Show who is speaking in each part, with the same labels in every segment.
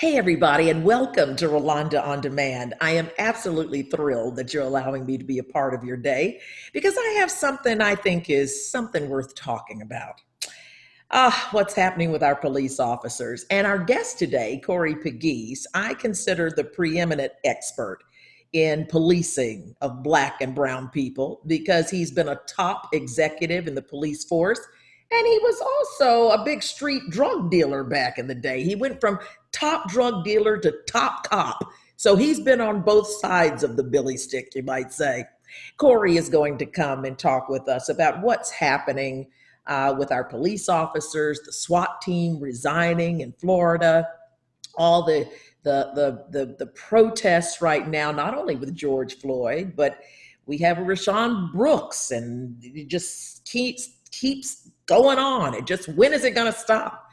Speaker 1: Hey, everybody, and welcome to Rolonda on Demand. I am absolutely thrilled that you're allowing me to be a part of your day because I have something I think is something worth talking about. Ah, what's happening with our police officers. And our guest today, Corey Pegues, I consider the preeminent expert in policing of Black and Brown people because he's been a top executive in the police force. And he was also a big street drug dealer back in the day. He went from top drug dealer to top cop. So he's been on both sides of the billy stick, you might say. Corey is going to come and talk with us about what's happening uh, with our police officers, the SWAT team resigning in Florida, all the the, the the the protests right now, not only with George Floyd, but we have Rayshard Brooks, and it just keeps keeps going on. It just when is it going to stop?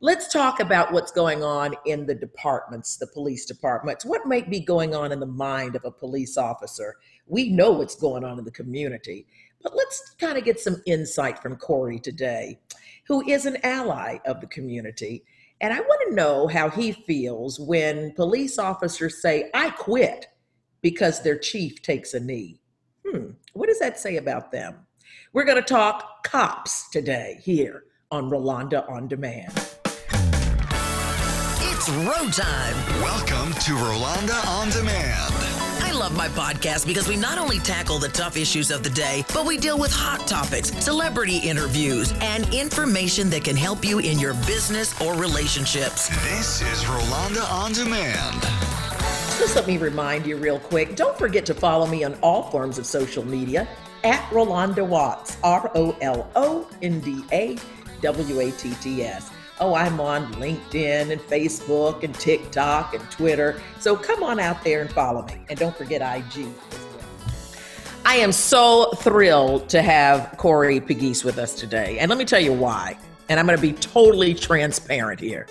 Speaker 1: Let's talk about what's going on in the departments, the police departments. What might be going on in the mind of a police officer? We know what's going on in the community, but let's kind of get some insight from Corey today, who is an ally of the community. And I want to know how he feels when police officers say, I quit because their chief takes a knee. Hmm, what does that say about them? We're going to talk cops today here on Rolonda on Demand.
Speaker 2: It's road time.
Speaker 3: Welcome to Rolonda on Demand.
Speaker 2: I love my podcast because we not only tackle the tough issues of the day, but we deal with hot topics, celebrity interviews, and information that can help you in your business or relationships.
Speaker 3: This is Rolonda on Demand.
Speaker 1: Just let me remind you real quick don't forget to follow me on all forms of social media at Rolonda Watts, R O L O N D A W A T T S. Oh, I'm on LinkedIn and Facebook and TikTok and Twitter. So come on out there and follow me. And don't forget IG I am so thrilled to have Corey Pegues with us today. And let me tell you why. And I'm going to be totally transparent here.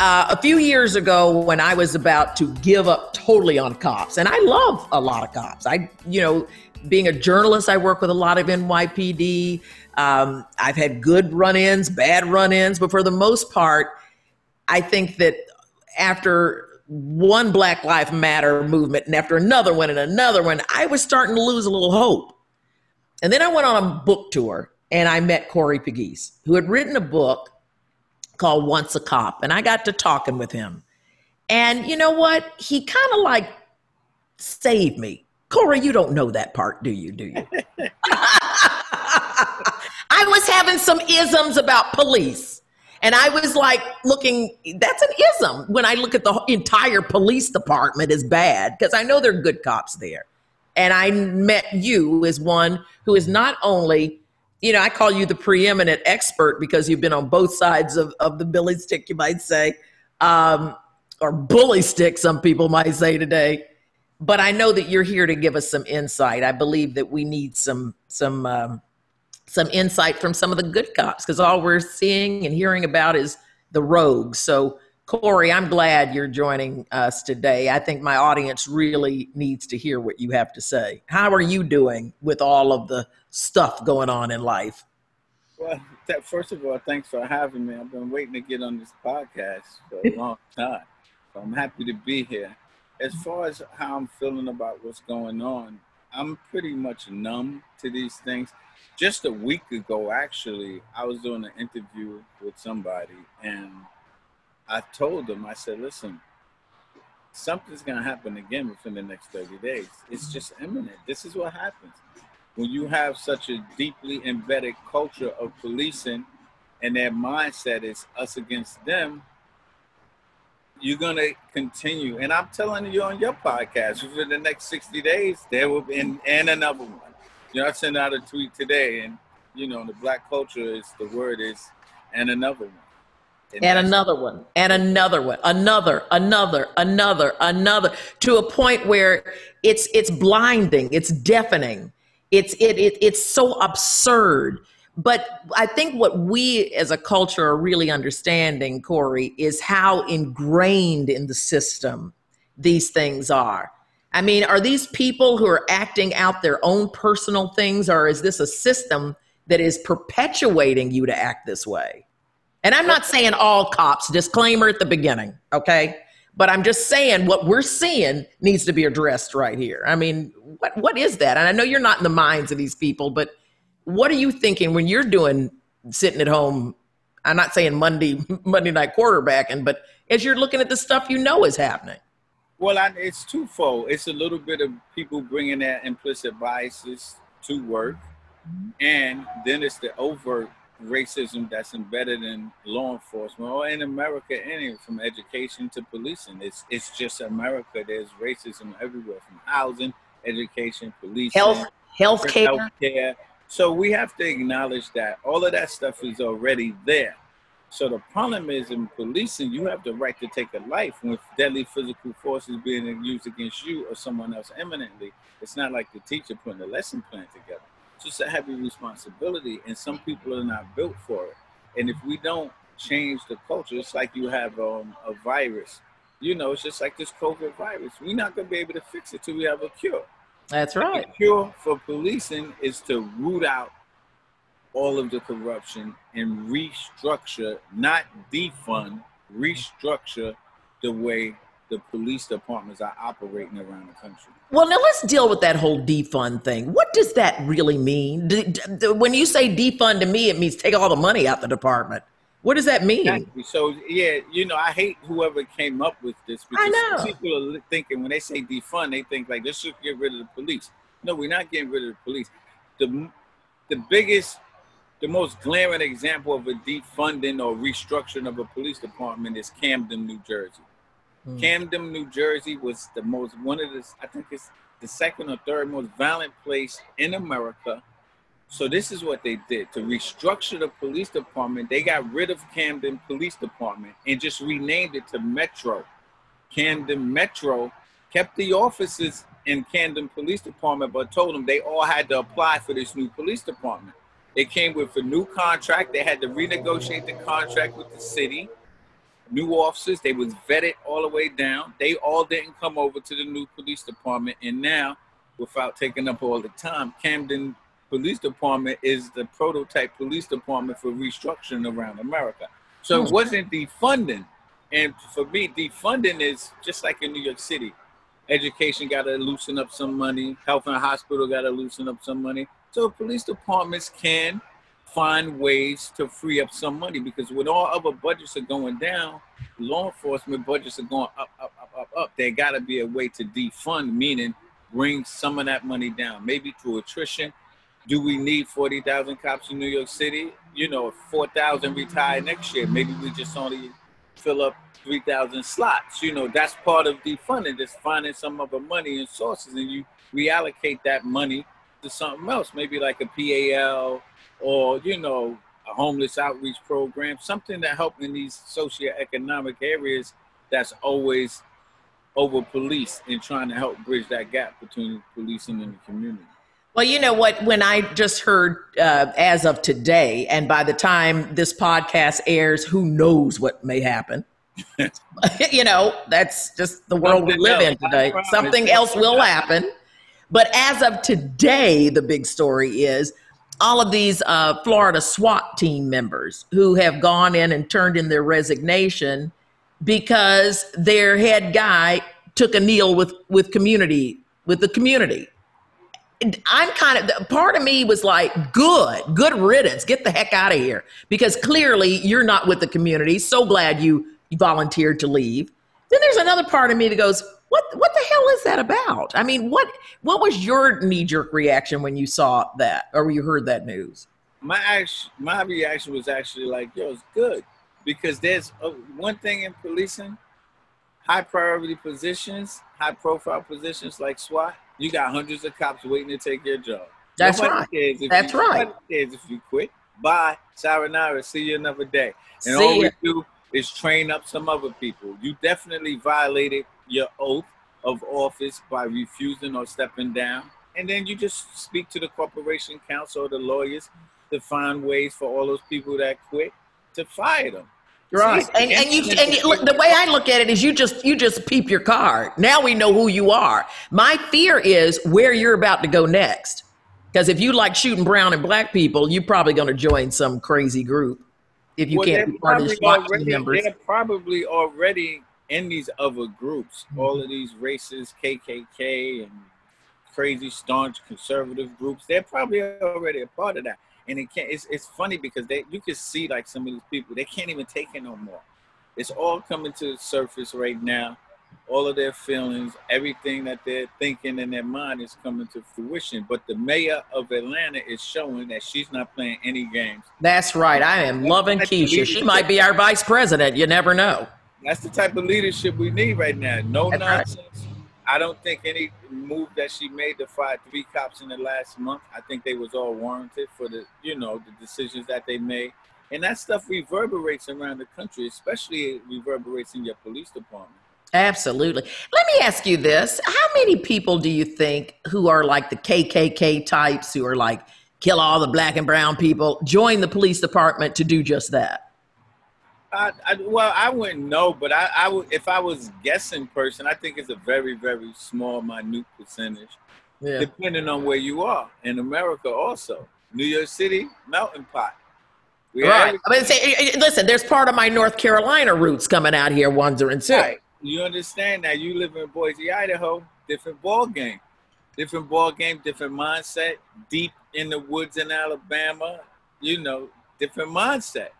Speaker 1: Uh, a few years ago, when I was about to give up totally on cops, and I love a lot of cops. I, you know, being a journalist, I work with a lot of NYPD. Um, I've had good run ins, bad run ins, but for the most part, I think that after one Black Lives Matter movement and after another one and another one, I was starting to lose a little hope. And then I went on a book tour and I met Corey Pegues, who had written a book called Once a Cop. And I got to talking with him. And you know what? He kind of like saved me. Corey, you don't know that part, do you? Do you? I was having some isms about police. And I was like looking, that's an ism when I look at the entire police department as bad, because I know there are good cops there. And I met you as one who is not only, you know, I call you the preeminent expert because you've been on both sides of, of the billy stick, you might say, um, or bully stick, some people might say today. But I know that you're here to give us some insight. I believe that we need some some um, some insight from some of the good cops because all we're seeing and hearing about is the rogues. So, Corey, I'm glad you're joining us today. I think my audience really needs to hear what you have to say. How are you doing with all of the stuff going on in life?
Speaker 4: Well, that, first of all, thanks for having me. I've been waiting to get on this podcast for a long time. I'm happy to be here. As far as how I'm feeling about what's going on, I'm pretty much numb to these things just a week ago, actually, I was doing an interview with somebody, and I told them, I said, listen, something's going to happen again within the next 30 days. It's just imminent. This is what happens. When you have such a deeply embedded culture of policing and their mindset is us against them, you're going to continue. And I'm telling you on your podcast, within the next 60 days, there will be, and, and another one you know, I sent out a tweet today, and you know, the black culture is the word is, and another one.
Speaker 1: And, and another one, and another one, another, another, another, another, to a point where it's it's blinding, it's deafening, it's it, it it's so absurd. But I think what we as a culture are really understanding, Corey, is how ingrained in the system these things are. I mean, are these people who are acting out their own personal things, or is this a system that is perpetuating you to act this way? And I'm not saying all cops, disclaimer at the beginning, okay? But I'm just saying what we're seeing needs to be addressed right here. I mean, what what is that? And I know you're not in the minds of these people, but what are you thinking when you're doing sitting at home? I'm not saying Monday Monday night quarterbacking, but as you're looking at the stuff you know is happening.
Speaker 4: Well, I, it's twofold. It's a little bit of people bringing their implicit biases to work, mm-hmm. and then it's the overt racism that's embedded in law enforcement or in America, any from education to policing. It's it's just America. There's racism everywhere, from housing, education, policing,
Speaker 1: Health, healthcare.
Speaker 4: healthcare. So we have to acknowledge that all of that stuff is already there. So the problem is in policing, you have the right to take a life with deadly physical force is being used against you or someone else eminently. It's not like the teacher putting a lesson plan together. It's just a heavy responsibility, and some people are not built for it. And if we don't change the culture, it's like you have um, a virus. You know, it's just like this COVID virus. We're not going to be able to fix it till we have a cure.
Speaker 1: That's right.
Speaker 4: The cure for policing is to root out all of the corruption and restructure, not defund, restructure the way the police departments are operating around the country.
Speaker 1: Well, now let's deal with that whole defund thing. What does that really mean? When you say defund to me, it means take all the money out the department. What does that mean?
Speaker 4: Exactly. So yeah, you know, I hate whoever came up with this because people are thinking when they say defund, they think like this should get rid of the police. No, we're not getting rid of the police. The the biggest, the most glaring example of a defunding or restructuring of a police department is Camden, New Jersey.
Speaker 1: Hmm.
Speaker 4: Camden, New Jersey was the most one of the I think it's the second or third most violent place in America. So this is what they did to restructure the police department. They got rid of Camden Police Department and just renamed it to Metro. Camden Metro kept the offices in Camden Police Department, but told them they all had to apply for this new police department. It came with a new contract. They had to renegotiate the contract with the city. New officers, they was vetted all the way down. They all didn't come over to the new police department. And now, without taking up all the time, Camden Police Department is the prototype police department for restructuring around America. So it wasn't defunding. And for me, defunding is just like in New York City. Education got to loosen up some money. Health and hospital got to loosen up some money. So police departments can find ways to free up some money because when all other budgets are going down, law enforcement budgets are going up, up, up, up, up. There got to be a way to defund, meaning bring some of that money down, maybe through attrition. Do we need 40,000 cops in New York City? You know, 4,000 retire next year, maybe we just only fill up 3,000 slots. You know, that's part of defunding, just finding some other money and sources, and you reallocate that money to something else, maybe like a PAL or, you know, a homeless outreach program, something that help in these socioeconomic areas that's always over policed and trying to help bridge that gap between policing and the community.
Speaker 1: Well, you know what? When I just heard uh, as of today, and by the time this podcast airs, who knows what may happen? you know, that's just the world we live in
Speaker 4: else, I
Speaker 1: today. Something else will happen. But as of today, the big story is all of these uh, Florida SWAT team members who have gone in and turned in their resignation because their head guy took a kneel with with community with the community. I'm kind of part of me was like, good, good riddance, get the heck out of here because clearly you're not with the community. So glad you volunteered to leave. Then there's another part of me that goes, what what the hell is that about? I mean, what what was your knee jerk reaction when you saw that or you heard that news?
Speaker 4: my my reaction was actually like, yo, it's good because there's uh, one thing in policing, high priority positions, high profile positions like SWAT. You got hundreds of cops waiting to take your job.
Speaker 1: That's
Speaker 4: Nobody
Speaker 1: right.
Speaker 4: Cares if
Speaker 1: That's
Speaker 4: you,
Speaker 1: right.
Speaker 4: Nobody cares if you quit. Bye, sayonara. See you another day. And
Speaker 1: See
Speaker 4: all we do is train up some other people. You definitely violated your oath of office by refusing or stepping down. And then you just speak to the corporation counsel or the lawyers to find ways for all those people that quit to fire them.
Speaker 1: Right. And and you and you, the way I look at it is you just you just peep your card. Now we know who you are. My fear is where you're about to go next. Because if you like shooting brown and black people, you're probably going to join some crazy group. if you
Speaker 4: Well,
Speaker 1: can't be part of the
Speaker 4: probably
Speaker 1: SWAT team
Speaker 4: already-
Speaker 1: members.
Speaker 4: They're probably already in these other groups.
Speaker 1: Mm-hmm.
Speaker 4: Already in these other groups. All of these racist KKK and crazy staunch conservative groups. They're probably already a part of that. And it can't. It's, it's funny because they you can see like some of these people they can't even take it no more. It's all coming to the surface right now. All of their feelings, everything that they're thinking in their mind is coming to fruition. But the mayor of Atlanta is showing that she's not playing any games.
Speaker 1: That's right. I am loving Keisha. She might be our vice president. You never know.
Speaker 4: That's the type of leadership we need right now. No
Speaker 1: That's right.
Speaker 4: I don't think any move that she made to fire three cops in the last month. I think they was all warranted for the you know the decisions that they made, and that stuff reverberates around the country, especially it reverberates in your police department.
Speaker 1: Absolutely. Let me ask you this. How many people do you think who are like the KKK types who are like kill all the black and brown people join the police department to do just that?
Speaker 4: I, I well, I wouldn't know, but I, I would if I was guessing person, I think it's a very very small, minute percentage.
Speaker 1: Yeah.
Speaker 4: depending on where you are in America. Also, New York City, melting pot. We
Speaker 1: Right. I mean, say, eh, eh, listen, there's part of my North Carolina roots coming out here wondering too.
Speaker 4: Right. You understand that you live in Boise, Idaho, different ball game. Different ball game, different mindset, deep in the woods in Alabama, you know, different mindset.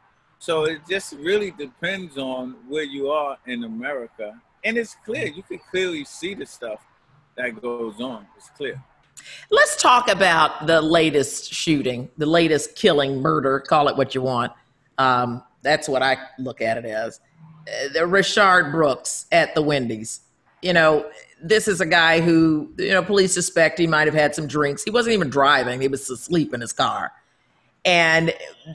Speaker 4: So it just really depends on where you are in America. And it's clear, you can clearly see the stuff that goes on. It's clear.
Speaker 1: Let's talk about the latest shooting, the latest killing, murder, call it what you want. Um, that's what I look at it as. Uh, the Richard Brooks at the Wendy's. You know, this is a guy who, you know, police suspect he might have had some drinks. He wasn't even driving, he was asleep in his car. And,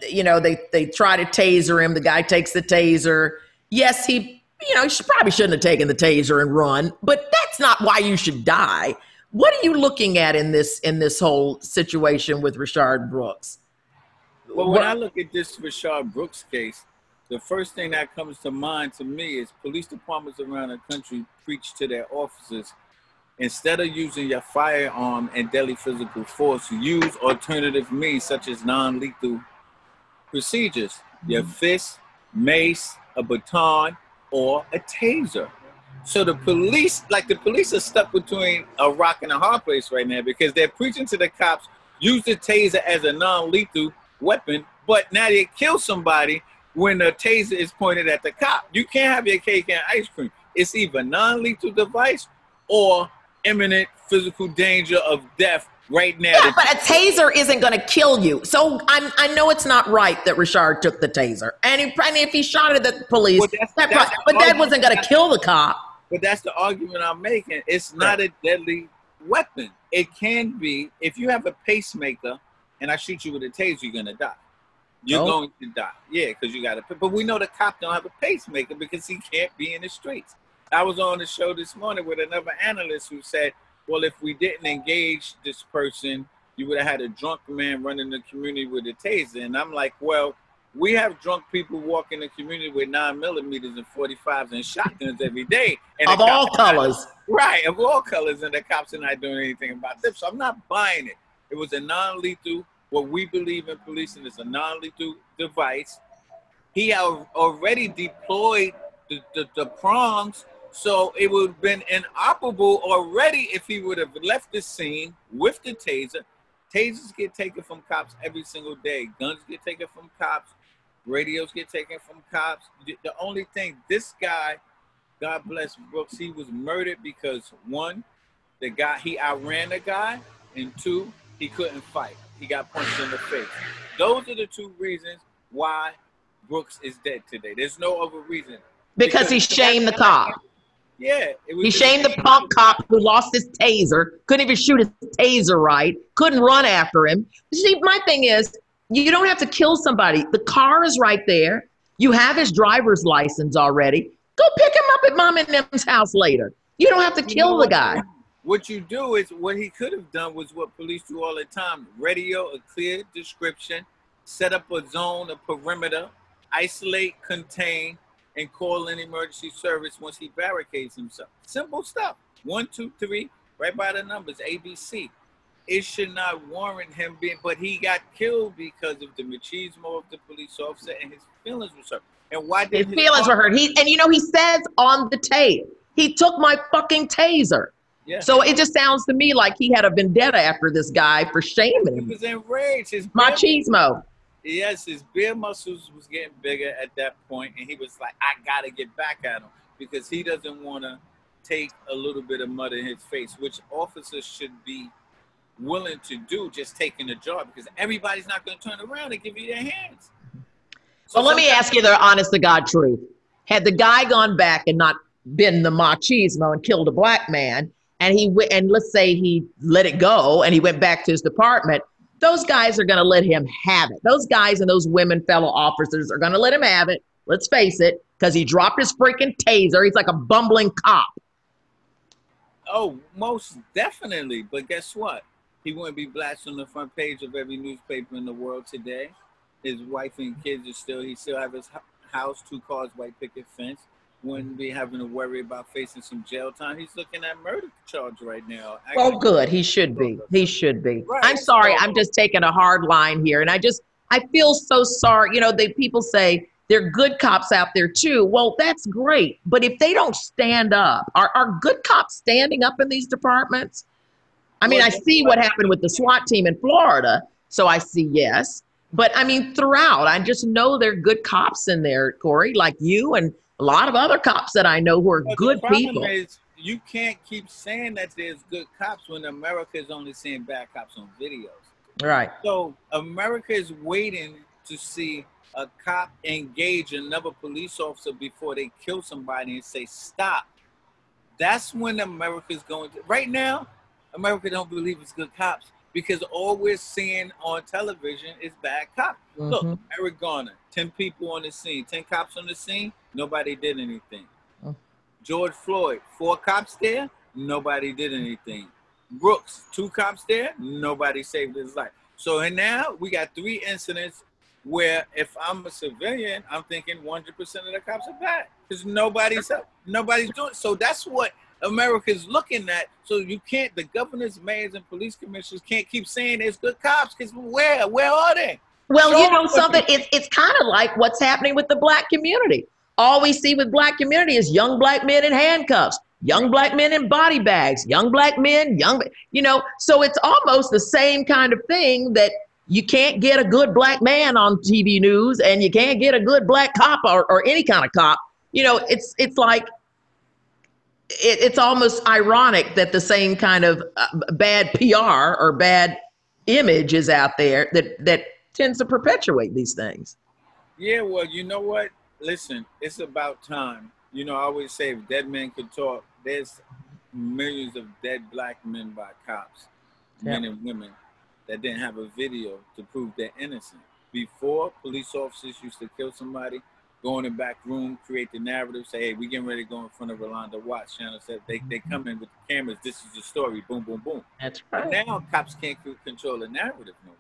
Speaker 1: you know, they, they try to taser him. The guy takes the taser. Yes, he, you know, he probably shouldn't have taken the taser and run, but that's not why you should die. What are you looking at in this in this whole situation with Richard Brooks?
Speaker 4: Well,
Speaker 1: What-
Speaker 4: when I look at this Rayshard Brooks case, the first thing that comes to mind to me is police departments around the country preach to their officers instead of using your firearm and deadly physical force, use alternative means such as non lethal procedures your mm-hmm. fist, mace, a baton, or a taser. So the police, like the police, are stuck between a rock and a hard place right now because they're preaching to the cops use the taser as a non-lethal weapon, but now they kill somebody when the taser is pointed at the cop. You can't have your cake and ice cream. It's either non-lethal device or imminent physical danger of death right now.
Speaker 1: Yeah, but a taser isn't going to kill you. So I'm, I know it's not right that Richard took the taser, and, he, if he shot at the police,
Speaker 4: Well, that's-
Speaker 1: that
Speaker 4: that's
Speaker 1: pro- but that wasn't going to kill the cop.
Speaker 4: But that's the argument I'm making. It's not a deadly weapon. It can be if you have a pacemaker and I shoot you with a taser, you're gonna die. You're going to die. Yeah, because you got a. But we know the cop don't have a pacemaker because he can't be in the streets. I was on the show this morning with another analyst who said, "Well, if we didn't engage this person, you would have had a drunk man running the community with a taser." And I'm like, "Well." We have drunk people walking the community with nine millimeters and 45s and shotguns every day. And
Speaker 1: Of all
Speaker 4: are not-
Speaker 1: colors.
Speaker 4: Right, of all colors, and the cops are not doing anything about this. So I'm not buying it. It was a non-lethal. What we believe in policing is a non-lethal device. He al- already deployed the, the, the prongs, so it would have been inoperable already if he would have left the scene with the taser. Tasers get taken from cops every single day. Guns get taken from cops. Radios get taken from cops. The- only thing this guy God bless Brooks. He was murdered because one, the guy he outran the guy, and two, he couldn't fight. He got punched in the face. Those are the two reasons why Brooks is dead today. There's no other reason.
Speaker 1: Because he shamed the cop.
Speaker 4: Yeah,
Speaker 1: He shamed the punk cop who lost his taser, couldn't even shoot his taser right, couldn't run after him. See, my thing is, you don't have to kill somebody. The car is right there. You have his driver's license already. Go pick him up at mom and them's house later. You don't have to kill the guy.
Speaker 4: What you do is what he could have done was what police do all the time: radio a clear description, set up a zone, a perimeter, isolate, contain, and call an emergency service once he barricades himself. Simple stuff. One, two, three, right by the numbers, ABC. it should not warrant him being. But he got killed because of the machismo of the police officer, and his feelings were hurt. And why did
Speaker 1: His feelings were hurt. He and you know he says on the tape, he took my fucking taser.
Speaker 4: Yeah.
Speaker 1: So it just sounds to me like he had a vendetta after this guy for shaming him.
Speaker 4: he was enraged. His
Speaker 1: Machismo.
Speaker 4: Yes, his beer muscles was getting bigger at that point, and he was like, "I gotta get back at him because he doesn't want to take a little bit of mud in his face, which officers should be willing to do, just taking the job because everybody's not going to turn around and give you their hands." So
Speaker 1: Well, let me ask you the honest to God truth. Had the guy gone back and not been the machismo and killed a black man, and he went and let's say he let it go and he went back to his department, those guys are going to let him have it. Those guys and those women fellow officers are going to let him have it. Let's face it, because he dropped his freaking taser. He's like a bumbling cop.
Speaker 4: Oh, most definitely. But guess what? He wouldn't be blasted on the front page of every newspaper in the world today. His wife and kids are still. He still have his house, two cars, white picket fence. Wouldn't be having to worry about facing some jail time. He's looking at murder charge right now.
Speaker 1: Well, good. He should be. He should be.
Speaker 4: Right.
Speaker 1: I'm sorry. I'm just taking a hard line here, and I just I feel so sorry. You know, they people say there are good cops out there too. Well, that's great, but if they don't stand up, are are good cops standing up in these departments? I mean, I see what happened with the SWAT team in Florida, so I see yes. But I mean, throughout, I just know there are good cops in there, Corey, like you and a lot of other cops that I know who are
Speaker 4: But
Speaker 1: good people.
Speaker 4: Is you can't keep saying that there's good cops when America is only seeing bad cops on videos.
Speaker 1: Right.
Speaker 4: So America is waiting to see a cop engage another police officer before they kill somebody and say stop. That's when America is going to. Right now, America don't believe it's good cops because all we're seeing on television is bad cops.
Speaker 1: Mhm.
Speaker 4: Look, Eric Garner, ten people on the scene, ten cops on the scene, nobody did anything.
Speaker 1: Mm.
Speaker 4: George Floyd, four cops there, nobody did anything. Brooks, two cops there, nobody saved his life. So and now we got three incidents where if I'm a civilian, I'm thinking 100% of the cops are bad because nobody's up, nobody's doing. So that's what America's looking at. So you can't. The governors, mayors, and police commissioners can't keep saying there's good cops because where where are they?
Speaker 1: Well,
Speaker 4: Show
Speaker 1: you know something. It's it's kind of like what's happening with the black community. All we see with black community is young black men in handcuffs, young black men in body bags, young black men, young, you know. So it's almost the same kind of thing that you can't get a good black man on TV news, and you can't get a good black cop or, or any kind of cop. You know, it's it's like it, it's almost ironic that the same kind of uh, bad PR or bad image is out there that that tends to perpetuate these things.
Speaker 4: Yeah, well, you know what? Listen, it's about time. You know, I always say if dead men could talk, there's millions of dead black men by cops, men and women, that didn't have a video to prove they're innocent. Before, police officers used to kill somebody, go in the back room, create the narrative, say, hey, we getting ready to go in front of Rolonda Watts. Channel said they, they come in with the cameras, this is the story, boom, boom, boom.
Speaker 1: That's
Speaker 4: But now cops can't control the narrative no more.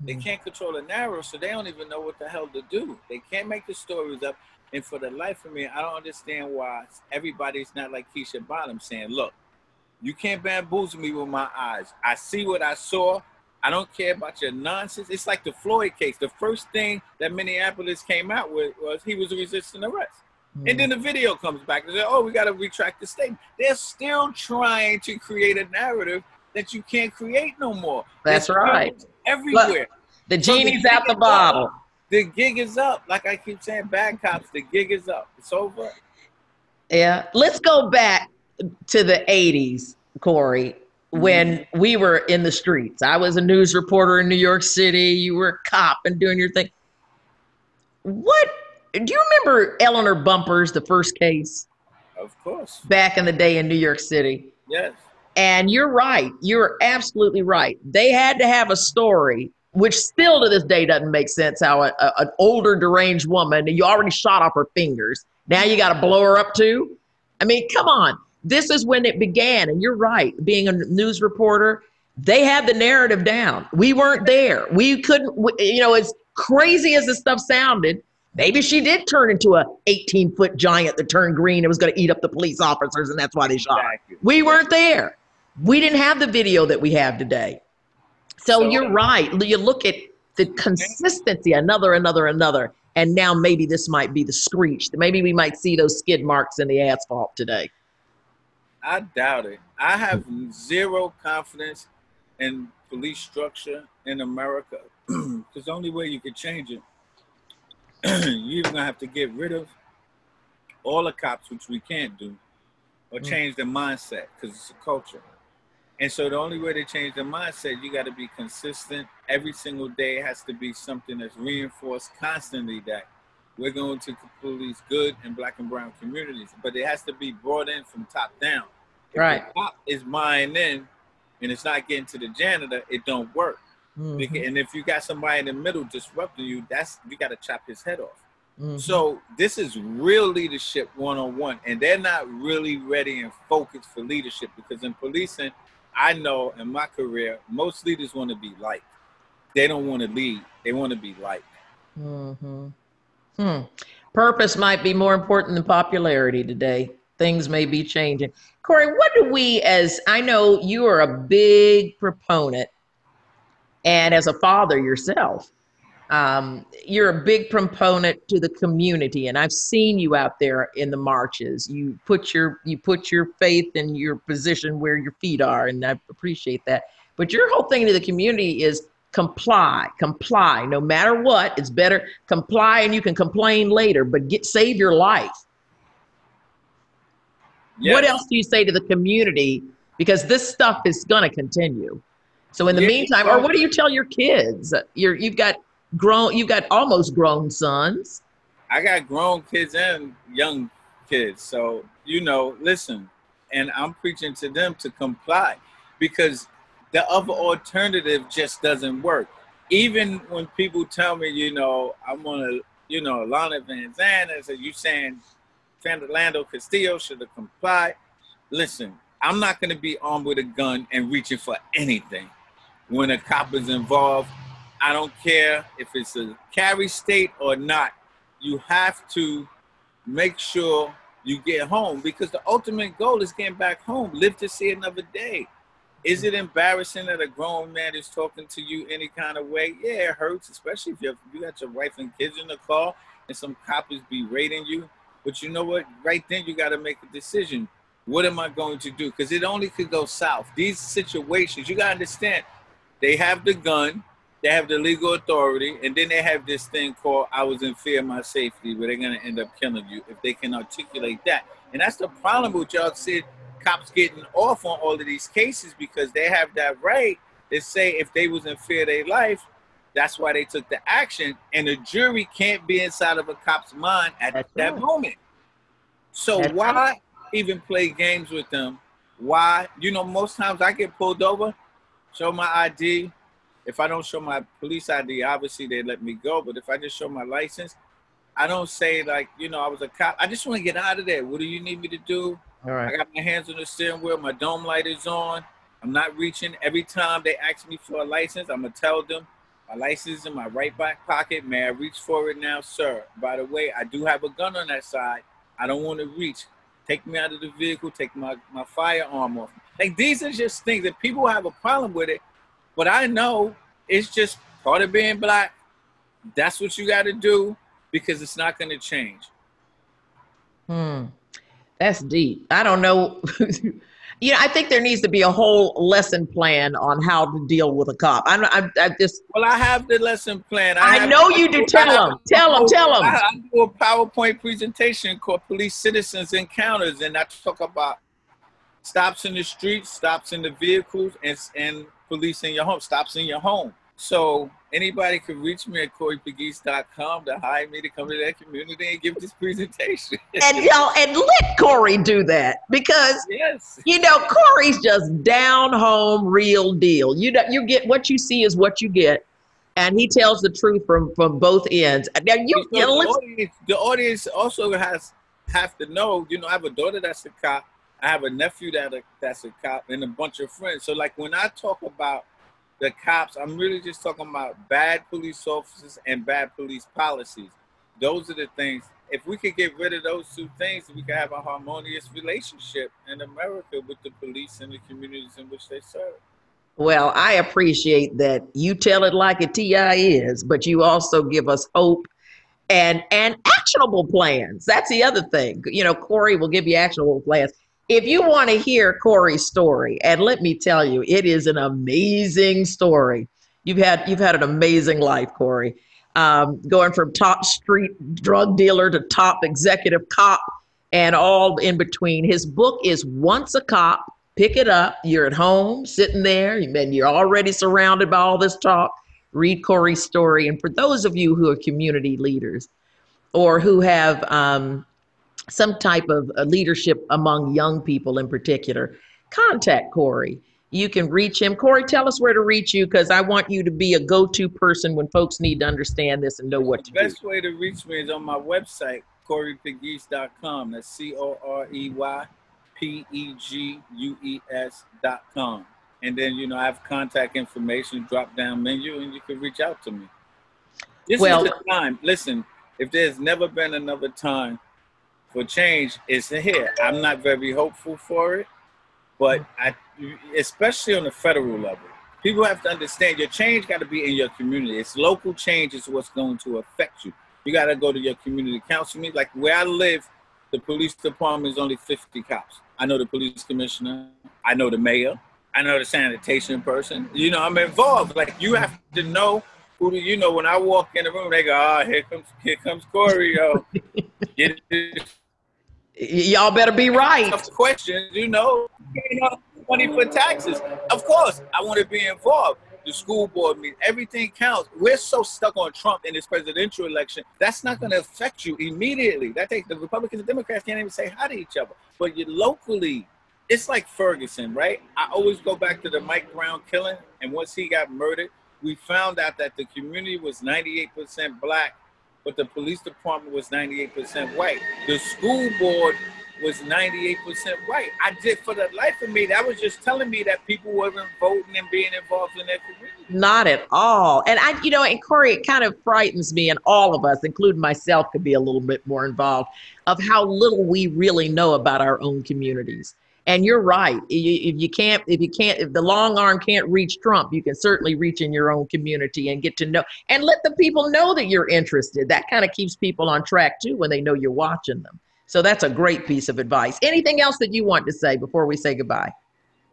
Speaker 4: They
Speaker 1: Mhm.
Speaker 4: can't control the narrative, so they don't even know what the hell to do. They can't make the stories up. And for the life of me, I don't understand why everybody's not like Keisha Bottoms saying, look, you can't bamboozle me with my eyes. I see what I saw. I don't care about your nonsense. It's like the Floyd case. The first thing that Minneapolis came out with was he was resisting arrest.
Speaker 1: Mm-hmm.
Speaker 4: And then the video comes back and says, oh, we got to retract the statement. They're still trying to create a narrative that you can't create no more.
Speaker 1: That's
Speaker 4: There's
Speaker 1: right.
Speaker 4: Everywhere.
Speaker 1: the
Speaker 4: So the
Speaker 1: genie's out the
Speaker 4: gig is
Speaker 1: bottle.
Speaker 4: up. The gig is up. Like I keep saying, bad cops, the gig is up. It's over.
Speaker 1: Yeah. Let's go back to the 80s, Corey, when mm-hmm. we were in the streets. I was a news reporter in New York City. You were a cop and doing your thing. What do you remember Eleanor Bumpurs, the first case
Speaker 4: Of course.
Speaker 1: back in the day in New York City?
Speaker 4: Yes.
Speaker 1: And you're right. You're absolutely right. They had to have a story, which still to this day doesn't make sense. How a, a- an older deranged woman, you already shot off her fingers. Now you got to blow her up too. I mean, come on. This is when it began. And you're right. Being a news reporter, they had the narrative down. We weren't there. We couldn't. You know, as crazy as this stuff sounded, maybe she did turn into a 18 foot giant that turned green and was going to eat up the police officers, and that's why they shot her.
Speaker 4: Exactly.
Speaker 1: We weren't there. We didn't have the video that we have today. So,
Speaker 4: So-
Speaker 1: you're right. You look at the consistency, another, another, another. And now maybe this might be the screech. Maybe we might see those skid marks in the asphalt today.
Speaker 4: I doubt it. I have zero confidence in police structure in America because the only way you can change it, you're gonna have to get rid of all the cops, which we can't do, or
Speaker 1: Mm.
Speaker 4: change their mindset because it's a culture. And so the only way to change the mindset, you got to be consistent. Every single day has to be something that's reinforced constantly that we're going to police good and black and brown communities, but it has to be brought in from top down. If
Speaker 1: Right.
Speaker 4: The cop is buying in, and it's not getting to the janitor. It don't work.
Speaker 1: Mhm,
Speaker 4: And if you got somebody in the middle disrupting you, that's you got to chop his head off.
Speaker 1: mhm.
Speaker 4: So this is real leadership one on one, and they're not really ready and focused for leadership because in policing, I know in my career, most leaders want to be liked. They don't want to lead; they want to be liked.
Speaker 1: Mhm. Hmm. Purpose might be more important than popularity today. Things may be changing. Corey, what do we, as I know you are a big proponent, and as a father yourself, um, you're a big proponent to the community, and I've seen you out there in the marches. You put your you put your faith and your position where your feet are, and I appreciate that. But your whole thing to the community is comply, comply. No matter what, it's better comply, and you can complain later, but get save your life. What else do you say to the community? Because this stuff is going to continue. So in the
Speaker 4: Yeah,
Speaker 1: meantime, or what do you tell your kids? You're you've got grown, you've got almost grown sons.
Speaker 4: I got grown kids and young kids. So, you know, listen, and I'm preaching to them to comply because the other alternative just doesn't work. Even when people tell me, you know, I'm on a, you know, Lana Van Zandt, and you saying Philando Castile should have complied. Listen, I'm not going to be armed with a gun and reaching for anything. When a cop is involved, I don't care if it's a carry state or not you have to make sure you get home because the ultimate goal is getting back home, live to see another day. Is it embarrassing that a grown man is talking to you any kind of way? Yeah, it hurts, especially if you, you got your wife and kids in the car and some cop is berating you. But you know what? Right then, you got to make a decision. What am I going to do? Because it only could go south. These situations, you got to understand, they have the gun, they have the legal authority, and then they have this thing called "I was in fear of my safety," where they're gonna end up killing you if they can articulate that. And that's the problem with y'all see cops getting off on all of these cases because they have that right to say if they was in fear of their life, that's why they took the action. And the jury can't be inside of a cop's mind at
Speaker 1: That's
Speaker 4: that
Speaker 1: right.
Speaker 4: moment. So
Speaker 1: That's
Speaker 4: why
Speaker 1: right.
Speaker 4: even play games with them? Why? You know, most times I get pulled over, show my ID. If I don't show my police ID, obviously they let me go. But if I just show my license, I don't say like, you know, I was a cop. I just want to get out of there. What do you need me to do?
Speaker 1: All
Speaker 4: I got my hands on the steering wheel. My dome light is on. I'm not reaching. Every time they ask me for a license, I'm gonna tell them my license is in my right back pocket. May I reach for it now, sir? By the way, I do have a gun on that side. I don't want to reach. Take me out of the vehicle. Take my my firearm off. Like these are just things that people have a problem with it. But I know it's just part of being black. That's what you got to do because it's not going to change.
Speaker 1: Hmm. That's deep. I don't know. you know, I think there needs to be a whole lesson plan on how to deal with a cop. I'm, I'm, I just,
Speaker 4: Well, I have the lesson plan.
Speaker 1: I
Speaker 4: have-
Speaker 1: know you do. Tell 'em. Tell 'em, tell 'em.
Speaker 4: I, I do a PowerPoint presentation called Police Citizens Encounters, and I talk about stops in the streets, stops in the vehicles, and and police in your home, stops in your home. So anybody can reach me at CoreyPegues.com to hire me to come to that community and give this presentation.
Speaker 1: and y'all, and let Corey do that because
Speaker 4: yes.
Speaker 1: you know Corey's just down home, real deal. You know, you get what you see is what you get, and he tells the truth from from both ends. Now you, you know,
Speaker 4: the, audience, the audience also has have to know. You know, I have a daughter that's a cop. I have a nephew that a, that's a cop, and a bunch of friends. So, like when I talk about the cops, I'm really just talking about bad police officers and bad police policies. Those are the things if we could get rid of those two things, we could have a harmonious relationship in America with the police and the communities in which they serve.
Speaker 1: Well, I appreciate that you tell it like a TI is, but you also give us hope and and actionable plans. That's the other thing. You know, Corey will give you actionable plans. If you want to hear Corey's story, and let me tell you, it is an amazing story. You've had you've had an amazing life, Corey. Um, going from top street drug dealer to top executive cop and all in between. His book is Once a Cop. Pick it up. You're at home, sitting there, and you're already surrounded by all this talk read Corey's story. And for those of you who are community leaders or who have um, some type of uh, leadership among young people in particular, contact Corey. You can reach him. Corey, tell us where to reach you because I want you to be a go to person when folks need to understand this and know what to do.
Speaker 4: best way to reach me is on my website, CoreyPegues.com. That's C O R E Y P E G U E S.com and then you know I have contact information, drop down menu, and you can reach out to me. This well, is the time. Listen, if there's never been another time for change, it's here. I'm not very hopeful for it, but mm. I, especially on the federal level, people have to understand your change got to be in your community. It's local change is what's going to affect you. You got to go to your community council meeting. Like where I live, the police department is only 50 cops. I know the police commissioner. I know the mayor. I know the sanitation person. You know, I'm involved. Like you have to know who do you know when I walk in the room, they go, Oh, here comes here comes Corey, yo.
Speaker 1: Y'all better be right.
Speaker 4: You know, you know, money for taxes. Of course, I want to be involved. The school board meeting, everything counts. We're so stuck on Trump in this presidential election. That's not going to affect you immediately. That takes the Republicans and Democrats can't even say hi to each other. But you locally, it's like Ferguson, right? I always go back to the Mike Brown killing, and once he got murdered, we found out that the community was 98% black, but the police department was 98% white. The school board was 98% white. I did for the life of me, that was just telling me that people wasn't voting and being involved in their community.
Speaker 1: Not at all. And I, you know, and Corey, it kind of frightens me, and all of us, including myself, could be a little bit more involved of how little we really know about our own communities. And you're right. If you can't, if you can't, if the long arm can't reach Trump, you can certainly reach in your own community and get to know and let the people know that you're interested. That kind of keeps people on track too when they know you're watching them. So that's a great piece of advice. Anything else that you want to say before we say goodbye?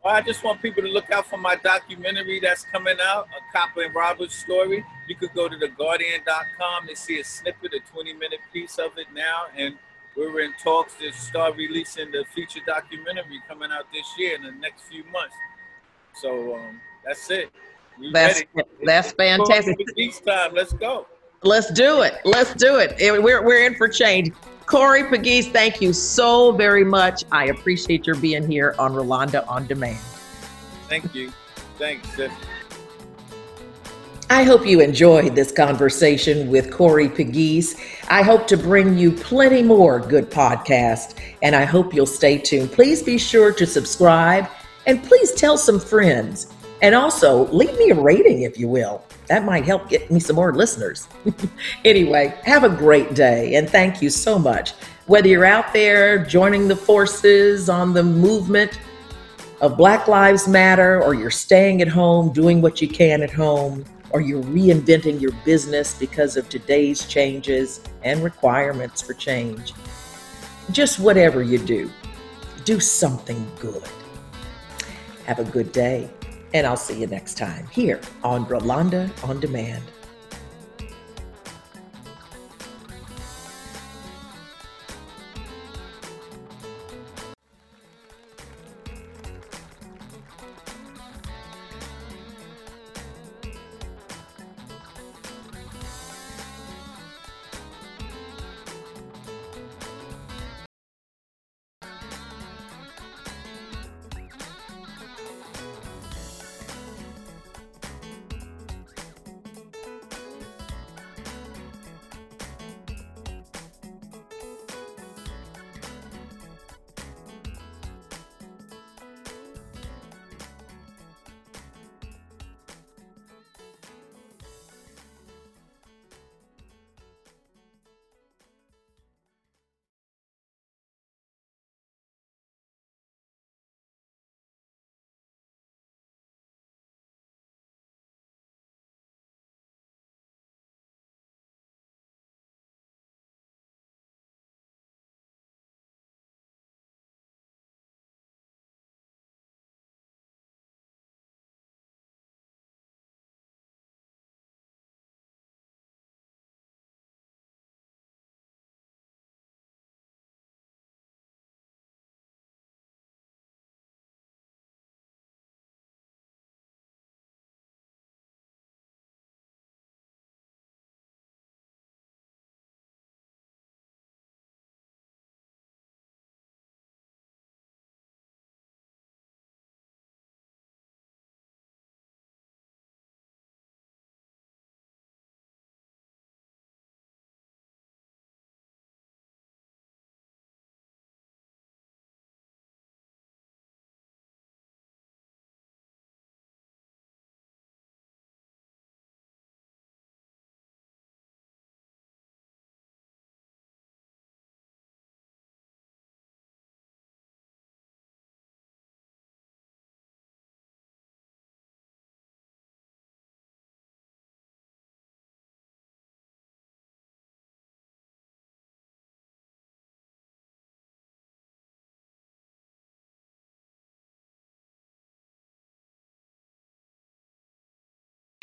Speaker 4: Well, I just want people to look out for my documentary that's coming out, a Cop and Roberts story. You could go to theguardian.com to see a snippet, a 20 minute piece of it now. And we were in talks to start releasing the feature documentary coming out this year in the next few months. So um, that's it.
Speaker 1: We that's ready. that's fantastic.
Speaker 4: Each time, let's go.
Speaker 1: Let's do it. Let's do it. We're we're in for change. Corey Pegues, thank you so very much. I appreciate your being here on Rolonda on Demand.
Speaker 4: Thank you. Thanks.
Speaker 1: I hope you enjoyed this conversation with Corey Pegues. I hope to bring you plenty more good podcasts, and I hope you'll stay tuned. Please be sure to subscribe and please tell some friends. And also, leave me a rating if you will. That might help get me some more listeners. anyway, have a great day and thank you so much. Whether you're out there joining the forces on the movement of Black Lives Matter or you're staying at home doing what you can at home, or you're reinventing your business because of today's changes and requirements for change. Just whatever you do, do something good. Have a good day, and I'll see you next time here on Rolonda on Demand.